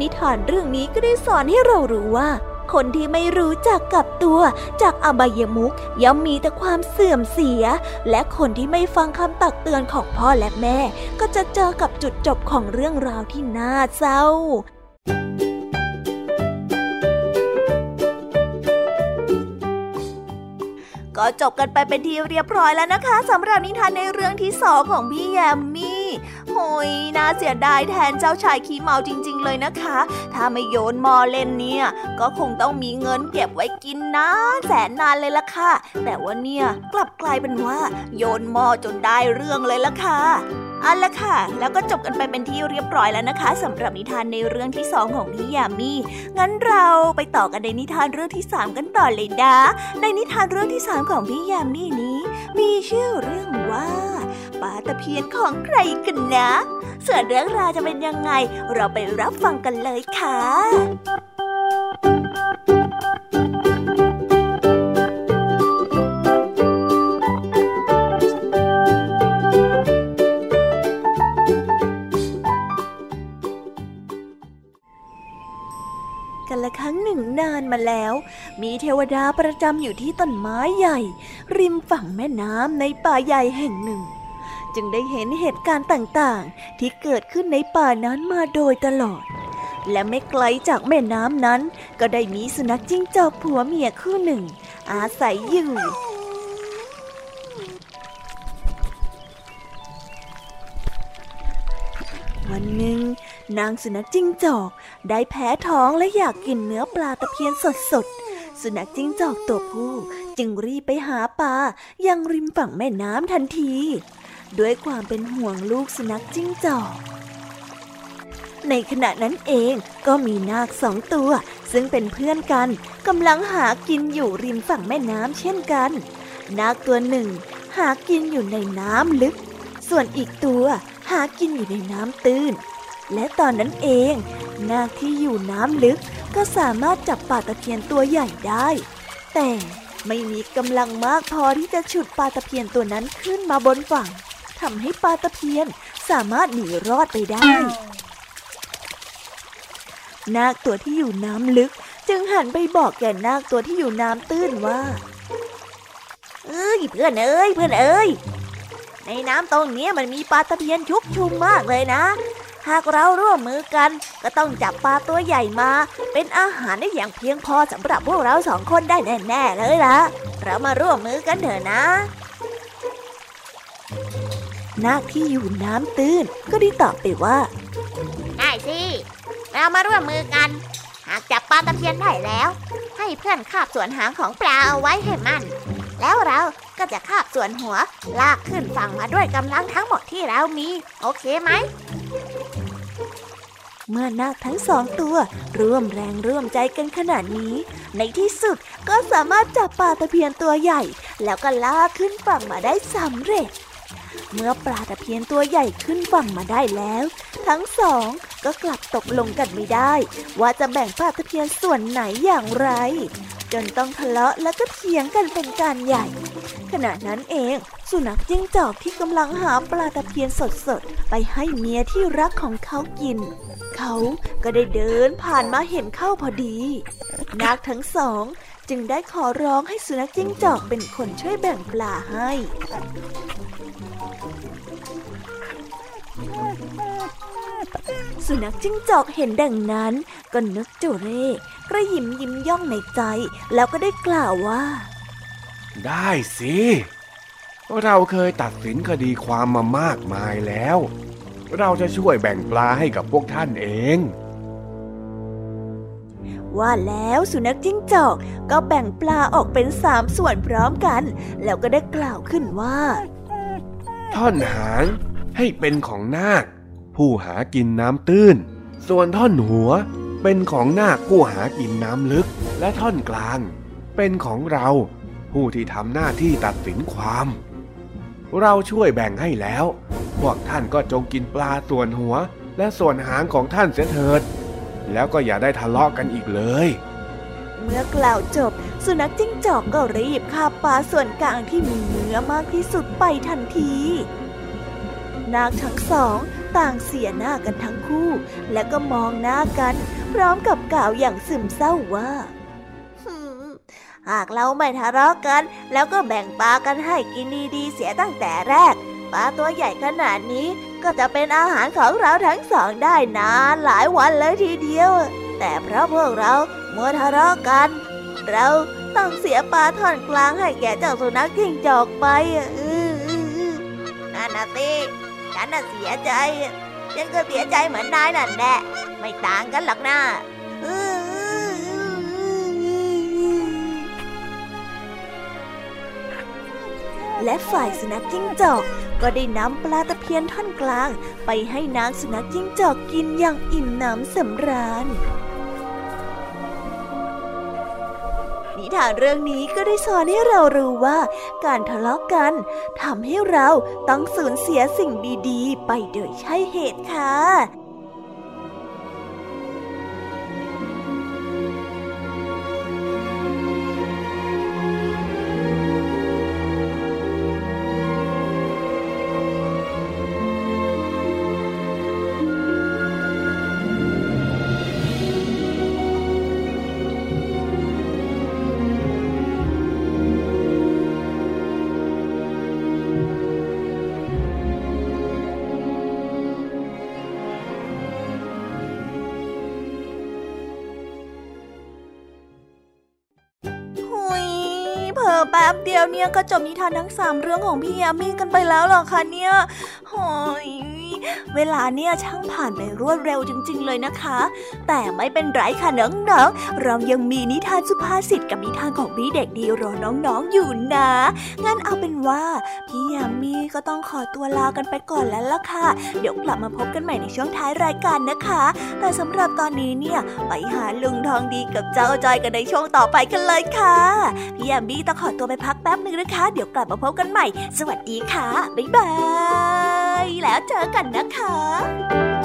นิทานเรื่องนี้ก็ได้สอนให้เรารู้ว่า คนที่ไม่รู้จักกับตัวจากอบายมุขย่อมมีแต่ความเสื่อมเสีย และคนที่ไม่ฟังคำตักเตือนของพ่อและแม่ ก็จะเจอกับจุดจบของเรื่องราวที่น่าเศร้าก็จบกันไปเป็นที่เรียบร้อยแล้วนะคะสำหรับนิทานในเรื่องที่สองของพี่แยมมี่ หยน่าเสียดายแทนเจ้าชายขี้เมาจริง ๆ เลยนะคะ ถ้าไม่โยนมอเล่นเนี่ย ก็คงต้องมีเงินเก็บไว้กินนานแสนนานเลยล่ะค่ะ แต่ว่าเนี่ยกลับกลายเป็นว่า โยนมอจนได้เรื่องเลยล่ะค่ะ เอาละค่ะ แล้วก็จบกันไปเป็นที่เรียบร้อยแล้วนะคะสำหรับนิทานในเรื่องที่สองของพี่ยามีงั้นเราไปต่อกันในนิทานเรื่องที่สามกันต่อเลยนะ ในนิทานเรื่องที่สามของพี่ยามีนี้ มีชื่อเรื่องว่าปลาตะเพียนของใครกันนะส่วนเรื่องราวจะเป็นยังไง เราไปรับฟังกันเลยค่ะกัน หนึ่งนานมาแล้ว มีเทวดาประจำอยู่ที่ต้นไม้ใหญ่ ริมฝั่งแม่น้ำในป่าใหญ่แห่งหนึ่ง จึงได้เห็นเหตุการณ์ต่างๆ ที่เกิดขึ้นในป่านั้นมาโดยตลอด และไม่ไกลจากแม่น้ำนั้น ก็ได้มีสุนัขจิ้งจอกผัวเมียคู่หนึ่ง อาศัยอยู่วันหนึ่ง นางสุนัขจิ้งจอก ได้แพ้ท้องและอยากกินเนื้อปลาตะเพียนสดๆ สุนัขจิ้งจอกตัวผู้จึงรีบไปหาปลายังริมฝั่งแม่น้ำทันที ด้วยความเป็นห่วงลูกสุนัขจิ้งจอก ในขณะนั้นเองก็มีนาคสองตัว ซึ่งเป็นเพื่อนกันกำลังหากินอยู่ริมฝั่งแม่น้ำเช่นกัน นาคตัวหนึ่ง หากินอยู่ในน้ำลึก ส่วนอีกตัวหากินอยู่ในน้ำตื้น และตอนนั้นเองนาคที่อยู่น้ำลึกก็สามารถจับปลาตะเพียนตัวใหญ่ได้ แต่ไม่มีกำลังมากพอที่จะฉุดปลาตะเพียนตัวนั้นขึ้นมาบนฝั่งทำให้ปลาตะเพียนสามารถหนีรอดไปได้ นาคตัวที่อยู่น้ำลึก จึงหันไปบอกแก่นาคตัวที่อยู่น้ำตื้นว่า เอ้ยเพื่อนเอ้ยเพื่อนเอ้ยในน้ำตรงนี้มันมีปลาตะเพียนชุกชุมมากเลยนะ หากเราร่วมมือกัน ก็ต้องจับปลาตัวใหญ่มา เป็นอาหารได้อย่างเพียงพอสำหรับพวกเราสองคนได้แน่ๆเลยล่ะ เรามาร่วมมือกันเถอะนะนาคที่อยู่น้ำตื้นก็ได้ตอบไปว่าได้สิเรามาร่วมมือกัน หากจับปลาตะเพียนได้แล้ว ให้เพื่อนคาบส่วนหางของปลาเอาไว้ให้มัน แล้วเราก็จะคาบส่วนหัว ลากขึ้นฝั่งมาด้วยกำลังทั้งหมดที่เรามี โอเคไหม เมื่อนาคทั้งสองตัว ร่วมแรงร่วมใจกันขนาดนี้ ในที่สุดก็สามารถจับปลาตะเพียนตัวใหญ่ แล้วก็ลากขึ้นฝั่งมาได้สำเร็จ เมื่อปลาตะเพียนตัวใหญ่ขึ้นฝั่งมาได้แล้ว ทั้งสองก็กลับตกลงกันไม่ได้ ว่าจะแบ่งปลาตะเพียนส่วนไหนอย่างไร จนต้องทะเลาะแล้วก็เถียงกันเป็นการใหญ่ ขณะนั้นเอง สุนัขจิ้งจอกที่กำลังหาปลาตะเพียนสดๆ ไปให้เมียที่รักของเขากิน เขาก็ได้เดินผ่านมาเห็นเข้าพอดีนาคทั้งสองจึงได้ขอร้องให้สุนัขจิ้งจอกเป็นคนช่วยแบ่งปลาให้ สุนัขจิ้งจอกเห็นดังนั้น ก็นึกเจ้าเร่กระยิมยิ้มย่องในใจ แล้วก็ได้กล่าวว่า ได้สิ เราเคยตัดสินคดีความมามากมายแล้ว เราจะช่วยแบ่งปลาให้กับพวกท่านเองว่าแล้วสุนัขจิ้งจอกก็แบ่งปลาออกเป็นสามส่วนพร้อมกัน แล้วก็ได้กล่าวขึ้นว่า ท่อนหางให้เป็นของนาค ผู้หากินน้ำตื้น ส่วนท่อนหัวเป็นของนาคผู้หากินน้ำลึก และท่อนกลาง เป็นของเราผู้ที่ทำหน้าที่ตัดสินความ เราช่วยแบ่งให้แล้ว พวกท่านก็จงกินปลาส่วนหัว และส่วนหางของท่านเสียเถิด แล้วก็อย่าได้ทะเลาะกันอีกเลย เมื่อกล่าวจบ สุนัขจิ้งจอกก็รีบคาบปลาส่วนกลางที่มีเนื้อมากที่สุดไปทันที นาคทั้งสอง ต่างเสียหน้ากันทั้งคู่ และก็มองหน้ากัน พร้อมกับกล่าวอย่างซึมเศร้าว่าหากเราไม่ทะเลาะกัน แล้วก็แบ่งปลากันให้กินดีๆเสียตั้งแต่แรกปลาตัวใหญ่ขนาดนี้ก็จะเป็นอาหารของเราทั้งสองได้นานหลายวันเลยทีเดียว แต่เพราะพวกเราเมัวทะเลาะกัน เราต้องเสียปลาท่อนกลางให้แก่เจ้าสุนัขจิ้งจอกไป อือนั่นนะสิ ฉันน่ะเสียใจ ฉันก็เสียใจเหมือนนายนั่นแหละ ไม่ต่างกันหรอกนะและฝ่ายสุนัขจิ้งจอกก็ได้นำปลาตะเพียนท่อนกลาง ไปให้นางสุนัขจิ้งจอกกินอย่างอิ่มหนำสำราญ นิทานเรื่องนี้ก็ได้สอนให้เรารู้ว่า การทะเลาะกันทำให้เราต้องสูญเสียสิ่งดีๆ ไปโดยใช่เหตุค่ะ ก็จบนิทานทั้งสามเรื่องของพี่ยามีกันไปแล้วหรอคะเนี่ยหอย เวลาเนี่ยช่างผ่านไปรวดเร็วจริง ๆ เลยนะคะ แต่ไม่เป็นไรค่ะน้องๆ เรายังมีนิทานสุภาษิตกับนิทานของพี่เด็กดีรอน้องๆอยู่นะ งั้นเอาเป็นว่า พี่ยามีก็ต้องขอตัวลากันไปก่อนแล้วล่ะค่ะ เดี๋ยวกลับมาพบกันใหม่ในช่วงท้ายรายการนะคะ แต่สำหรับตอนนี้เนี่ยไปหาลุงทองดีกับเจ้าจอยกันในช่วงต่อไปกันเลยค่ะ พี่แอมบี้ต้องขอตัวไปพักแป๊บหนึ่งนะคะ เดี๋ยวกลับมาพบกันใหม่ สวัสดีค่ะ บ๊ายบาย แล้วเจอกันนะคะ「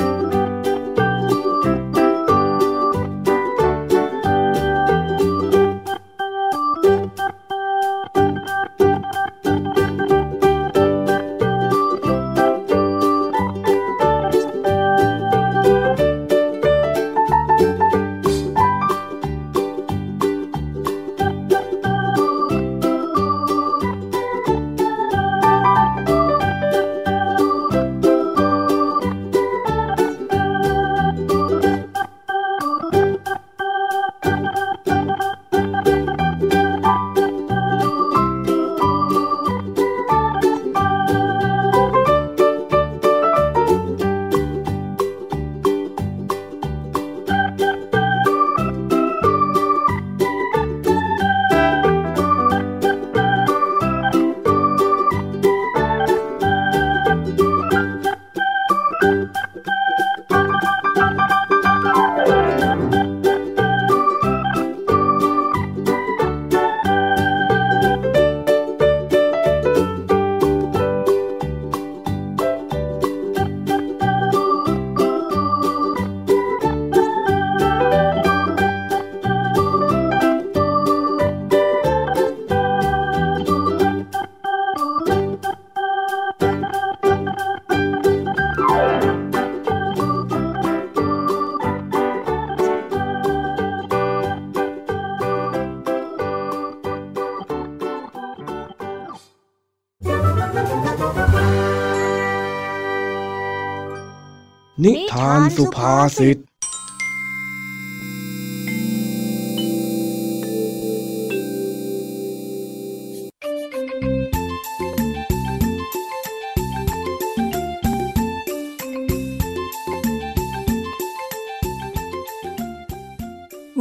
สุภาษิตว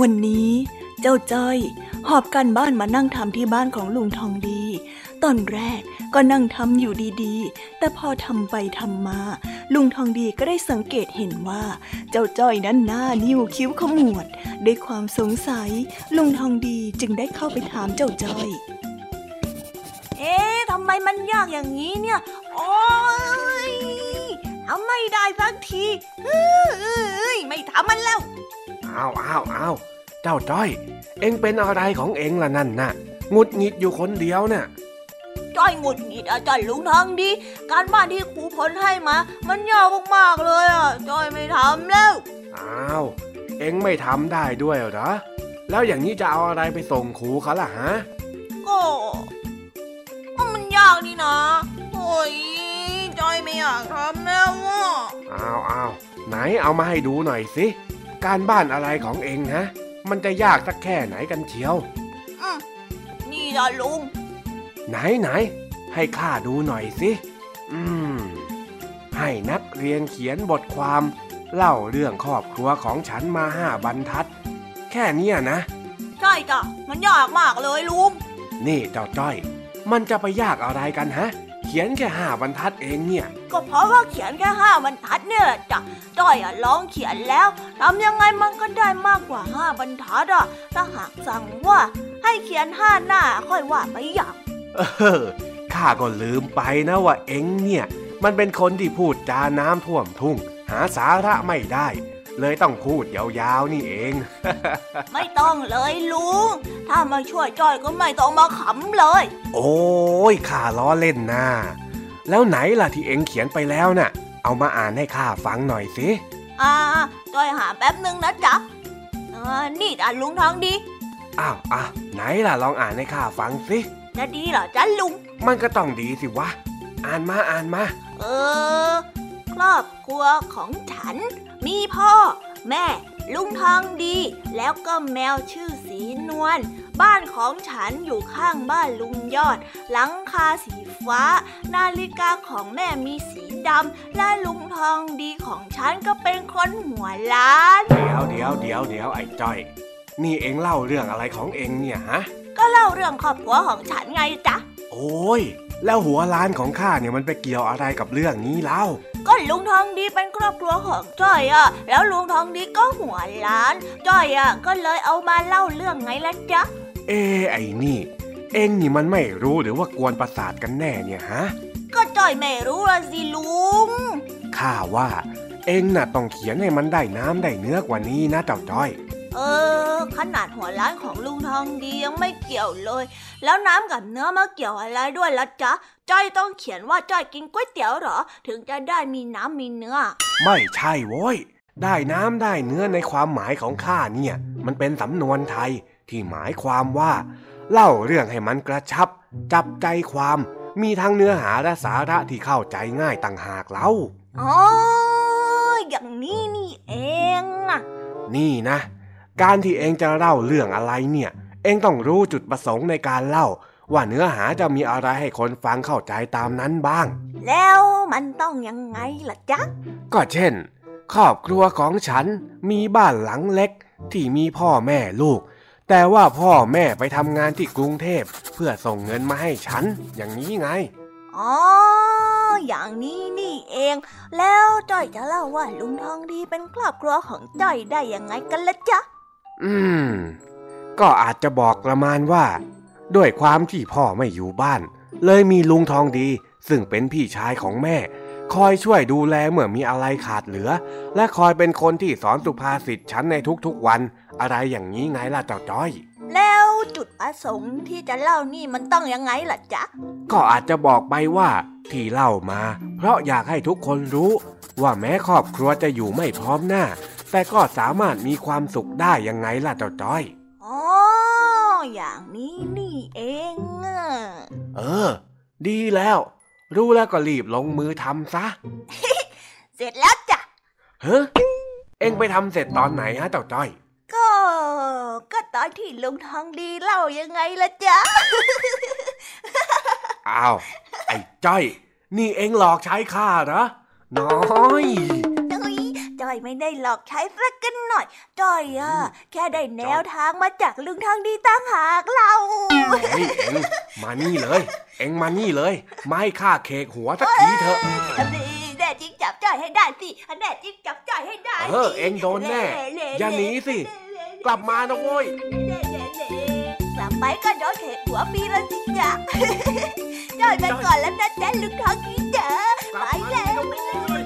ันนี้เจ้าจ้อย หอบกันบ้านมานั่งทำที่บ้านของลุงทองดี ตอนแรกก็นั่งทำอยู่ดีๆ แต่พอทำไปทำมา ลุงทองดีก็ได้สังเกตเห็นว่า เจ้าจ้อยนั้นหน้านิ้วคิ้วขมวด ด้วยความสงสัย ลุงทองดีจึงได้เข้าไปถามเจ้าจ้อย เอ๊ะทำไมมันยากอย่างนี้เนี่ย โอ๊ยทำไม่ได้สักทีเฮ้ยไม่ทำมันแล้วอ้าวอ้าวอ้าวเจ้าจ้อย เอ็งเป็นอะไรของเอ็งล่ะนั่นน่ะหงุดหงิดอยู่คนเดียวน่ะ จ้อยหงุดหงิดอะจ้อยลุงทองดี การบ้านที่ครูพลให้มา มันยากมากๆเลยอะจ้อยไม่ทำแล้ว อ้าว เอ็งไม่ทำได้ด้วยเหรอ แล้วอย่างนี้จะเอาอะไรไปส่งครูเขาล่ะฮะ ก็ก็มันยากนี่นะโอ้ยจ้อยไม่อยากทำแล้วอะอ้าวอ้าวไหนเอามาให้ดูหน่อยสิ การบ้านอะไรของเอ็งฮะ มันจะยากสักแค่ไหนกันเชียว อืมนี่ละลุง ไหนไหน ให้ข้าดูหน่อยสิ อืม ให้นักเรียนเขียนบทความ เล่าเรื่องครอบครัวของฉันมาห้าบรรทัด แค่เนี้ยนะ ใช่จ้ะ มันยากมากเลยลุง นี่เจ้าจ้อย มันจะไปยากอะไรกันฮะ เขียนแค่ห้าบรรทัดเองเนี่ย ก็เพราะว่าเขียนแค่ห้าบรรทัดเนี่ยแหละจ้ะจ้อยอะลองเขียนแล้วทำยังไงมันก็ได้มากกว่าห้าบรรทัดอะถ้าหากสั่งว่าให้เขียนห้าหน้าค่อยว่าไปอย่าง เออข้าก็ลืมไปนะว่าเอ็งเนี่ย มันเป็นคนที่พูดจาน้ำท่วมทุ่ง หาสาระไม่ได้ เลยต้องพูดยาวๆนี่เอง ไม่ต้องเลยลุง ถ้ามาช่วยจ้อยก็ไม่ต้องมาขำเลย โอ้ยข้าล้อเล่นนะแล้วไหนล่ะที่เอ็งเขียนไปแล้วน่ะ เอามาอ่านให้ข้าฟังหน่อยสิอ่าจ้อยหาแป๊บนึงนะจ๊ะอ่านี่อะลุงทองดี อ้าวอะไหนล่ะลองอ่านให้ข้าฟังสิ จะดีเหรอจ๊ะลุง มันก็ต้องดีสิวะ อ่านมาอ่านมา เออ ครอบครัวของฉัน มีพ่อ แม่ ลุงทองดี แล้วก็แมวชื่อสีนวลบ้านของฉันอยู่ข้างบ้านลุงยอด หลังคาสีฟ้า นาฬิกาของแม่มีสีดำ และลุงทองดีของฉันก็เป็นคนหัวล้าน เดี๋ยวเดี๋ยวเดี๋ยวเดี๋ยวไอ้จ้อย นี่เอ็งเล่าเรื่องอะไรของเอ็งเนี่ยฮะ ก็เล่าเรื่องครอบครัวของฉันไงจ๊ะ โอ้ย แล้วหัวล้านของข้าเนี่ยมันไปเกี่ยวอะไรกับเรื่องนี้เล่า ก็ลุงทองดีเป็นครอบครัวของจ้อยอะ แล้วลุงทองดีก็หัวล้าน จ้อยอะก็เลยเอามาเล่าเรื่องไงละจ๊ะ เอ้ไอ้นี่ เอ็งนี่มันไม่รู้หรือว่ากวนประสาทกันแน่เนี่ยฮะ ก็จ้อยไม่รู้ละสิลุง ข้าว่า เอ็งน่ะต้องเขียนให้มันได้น้ำได้เนื้อกว่านี้นะเจ้าจ้อย เออ ขนาดหัวล้านของลุงทองดียังไม่เกี่ยวเลย แล้วน้ำกับเนื้อมาเกี่ยวอะไรด้วยละจ๊ะ จ้อยต้องเขียนว่าจ้อยกินก๋วยเตี๋ยวเหรอ ถึงจะได้มีน้ำมีเนื้อ ไม่ใช่โว้ย ได้น้ำได้เนื้อในความหมายของข้าเนี่ย มันเป็นสำนวนไทยที่หมายความว่า เล่าเรื่องให้มันกระชับ จับใจความ มีทั้งเนื้อหาและสาระที่เข้าใจง่ายต่างหากเล่าอ๋ออย่างนี้นี่เองอะนี่นะ การที่เองจะเล่าเรื่องอะไรเนี่ย เองต้องรู้จุดประสงค์ในการเล่า ว่าเนื้อหาจะมีอะไรให้คนฟังเข้าใจตามนั้นบ้าง แล้วมันต้องยังไงล่ะจ๊ะ ก็เช่น ครอบครัวของฉันมีบ้านหลังเล็ก ที่มีพ่อแม่ลูก แต่ว่าพ่อแม่ไปทำงานที่กรุงเทพ เพื่อส่งเงินมาให้ฉัน อย่างนี้ไงอ๋อ อย่างนี้นี่เอง แล้วจ้อยจะเล่าว่าลุงทองดีเป็นครอบครัวของจ้อยได้ยังไงกันละจ๊ะ อืม ก็อาจจะบอกประมาณว่า ด้วยความที่พ่อไม่อยู่บ้าน เลยมีลุงทองดี ซึ่งเป็นพี่ชายของแม่ คอยช่วยดูแลเมื่อมีอะไรขาดเหลือ และคอยเป็นคนที่สอนสุภาษิตฉันในทุกๆวัน อะไรอย่างนี้ไงล่ะเจ้าจ้อย แล้วจุดประสงค์ที่จะเล่านี่มันต้องยังไงล่ะจ๊ะ ก็อาจจะบอกไปว่าที่เล่ามา เพราะอยากให้ทุกคนรู้ ว่าแม้ครอบครัวจะอยู่ไม่พร้อมหน้า แต่ก็สามารถมีความสุขได้ยังไงล่ะเจ้าจ้อยอ๋ออย่างนี้นี่เองอะเออ ดีแล้ว รู้แล้วก็รีบลงมือทำซะ เสร็จแล้วจ้ะเฮ้เอ็งไปทำเสร็จตอนไหนฮะเจ้าจ้อย ก็ ก็ตอนที่ลุงทองดีเล่ายังไงล่ะจ๊ะ อ้าว ไอ้จ้อย นี่เอ็งหลอกใช้ข้าเหรอ น้อยจ้ อยจ้อยไม่ได้หลอกใช้สักกันหน่อยจ้อยอะแค่ได้แนวทางมาจากลุงทองดีตั้งหากเราเฮ้ยเอ็งมานี่เลย เอ็งมานี่เลยมาให้ข้าเคกหัวสักทีเถอะอันนี้แน่จริงจับจ่อยให้ได้สิอันแน่จริงจับจ่อยให้ได้เออเอ็งโดนแน่อย่าหนีสิ กลับมานะโว้ยกลับไปก็โดนเขกหัวฟรีแล้วสิจ๊ะจ่อยไปก่อนแล้วนะจ๊ะลุงทองดีจ๋าไปแล้วไปแล้ว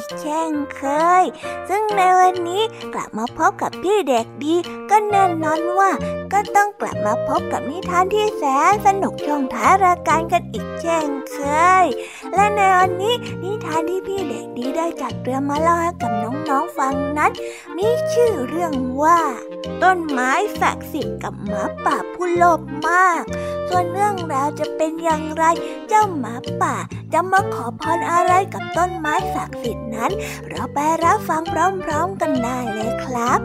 อีกเช่นเคย ซึ่งในวันนี้กลับมาพบกับพี่เด็กดี ก็แน่นอนว่า ก็ต้องกลับมาพบกับนิทานที่แสนสนุกช่วงท้ายรายการกันอีกเช่นเคย และในวันนี้นิทานที่พี่เด็กดีได้จัดเตรียมมาเล่าให้กับน้องๆฟังนั้นมีชื่อเรื่องว่า ต้นไม้ศักดิ์สิทธิ์กับหมาป่าผู้โลภมาก ส่วนเรื่องราวจะเป็นอย่างไร เจ้าหมาป่าจะมาขอพรอะไรกับต้นไม้ศักดิ์สิทธิ์นั้น เราไปรับฟังพร้อมๆกันได้เลยครับ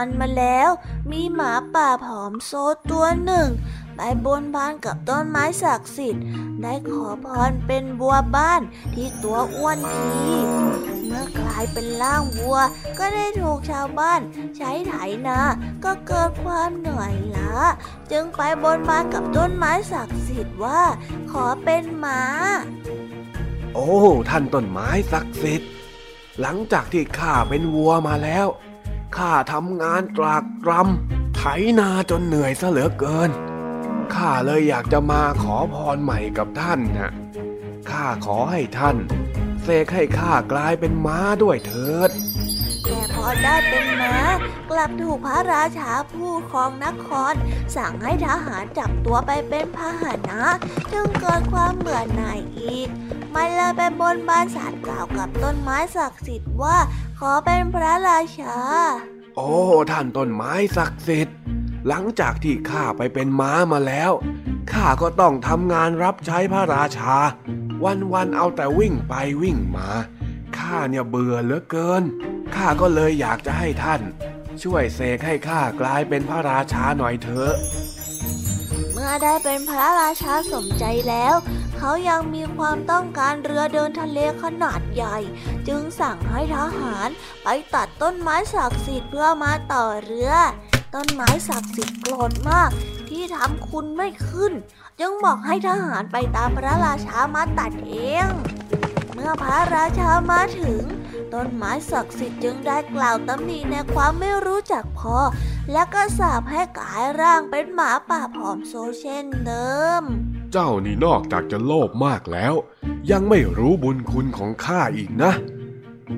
านมาแล้ว มีหมาป่าผอมโซตัวหนึ่ง ไปบนบานกับต้นไม้ศักดิ์สิทธิ์ ได้ขอพรเป็นบัวบ้านที่ตัวอ้วนทีเมื่อกลายเป็นล่างวัว ก็ได้ถูกชาวบ้าน ใช้ไถนา ก็เกิดความเหนื่อยล้า จึงไปบนบานกับต้นไม้ศักดิ์สิทธิ์ว่า ขอเป็นหมา โอ้ ท่านต้นไม้ศักดิ์สิทธิ์หลังจากที่ข้าเป็นวัวมาแล้ว ข้าทำงานตรากตรำไถนาจนเหนื่อยซะเหลือเกิน ข้าเลยอยากจะมาขอพรใหม่กับท่านนะข้าขอให้ท่านเสกให้ข้ากลายเป็นม้าด้วยเถิด ออได้เป็นม้ากลับถูกพระราชาผู้ครองนคร สั่งให้ทหารจับตัวไปเป็นพาหนะจึงเกิดความเบื่อหน่ายอีก มันเลยไปบนบานสารกล่าวกับต้นไม้ศักดิ์สิทธิ์ว่า ขอเป็นพระราชา โอ้ท่านต้นไม้ศักดิ์สิทธิ์หลังจากที่ข้าไปเป็นม้ามาแล้ว ข้าก็ต้องทำงานรับใช้พระราชา วันๆเอาแต่วิ่งไปวิ่งมา ข้าเนี่ยเบื่อเหลือเกิน ข้าก็เลยอยากจะให้ท่าน ช่วยเสกให้ข้ากลายเป็นพระราชาหน่อยเถอะ เมื่อได้เป็นพระราชาสมใจแล้ว เขายังมีความต้องการเรือเดินทะเลขนาดใหญ่ จึงสั่งให้ทหารไปตัดต้นไม้ศักดิ์สิทธิ์เพื่อมาต่อเรือ ต้นไม้ศักดิ์สิทธิ์โกรธมากที่ทำคุณไม่ขึ้น จึงบอกให้ทหารไปตามพระราชามาตัดเอง มื่อพระราชามาถึง ต้นไม้ศักดิ์สิทธิ์จึงได้กล่าวตำหนิในความไม่รู้จักพอ และก็สาปให้กลายร่างเป็นหมาป่าผอมโซเช่นเดิม เจ้านี่นอกจากจะโลภมากแล้ว ยังไม่รู้บุญคุณของข้าอีกนะ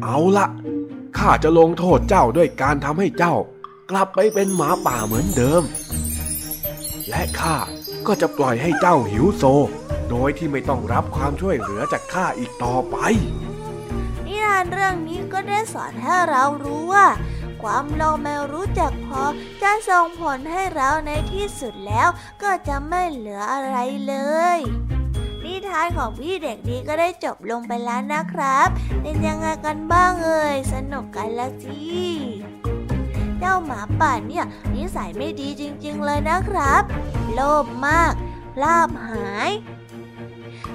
เอาละข้าจะลงโทษเจ้าด้วยการทำให้เจ้ากลับไปเป็นหมาป่าเหมือนเดิม และข้าก็จะปล่อยให้เจ้าหิวโซ โดยที่ไม่ต้องรับความช่วยเหลือจากข้าอีกต่อไป นิทานเรื่องนี้ก็ได้สอนให้เรารู้ว่า ความโลภไม่รู้จักพอจะส่งผลให้เราในที่สุดแล้วก็จะไม่เหลืออะไรเลยนิทานของพี่เด็กดีก็ได้จบลงไปแล้วนะครับ เป็นยังไงกันบ้างเอ่ยสนุกกันละทีเจ้าหมาป่าเนี่ยนิสัยไม่ดีจริงๆเลยนะครับ โลภมาก ลาบหาย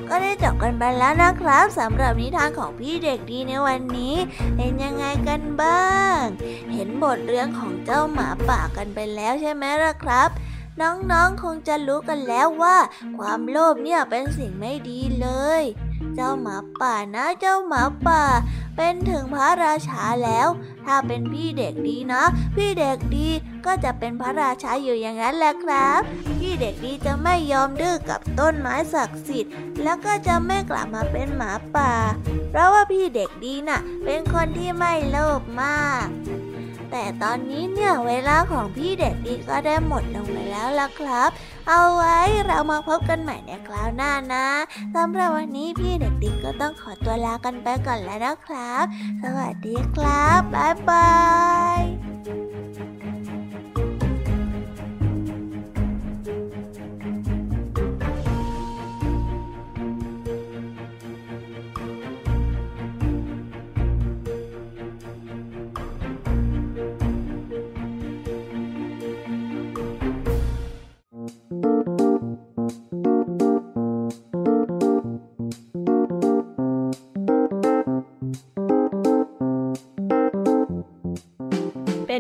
ก็ได้จบกันไปแล้วนะครับสำหรับนิทานของพี่เด็กดีในวันนี้ เป็นยังไงกันบ้าง เห็นบทเรื่องของเจ้าหมาป่ากันไปแล้วใช่ไหมล่ะครับน้องๆ คงจะรู้กันแล้วว่า ความโลภเนี่ยเป็นสิ่งไม่ดีเลย เจ้าหมาป่านะเจ้าหมาป่า เป็นถึงพระราชาแล้ว ถ้าเป็นพี่เด็กดีนะ พี่เด็กดีก็จะเป็นพระราชาอยู่อย่างนั้นแหละครับ พี่เด็กดีจะไม่ยอมดื้อกับต้นไม้ศักดิ์สิทธิ์ แล้วก็จะไม่กลับมาเป็นหมาป่า เพราะว่าพี่เด็กดีน่ะ เป็นคนที่ไม่โลภมาก แต่ตอนนี้เนี่ยเวลาของพี่เด็กดีก็ได้หมดลงไปแล้วล่ะครับ เอาไว้เรามาพบกันใหม่ในคราวหน้านะสำหรับวันนี้พี่เด็กดีก็ต้องขอตัวลากันไปก่อนแล้วนะครับ สวัสดีครับบ๊ายบาย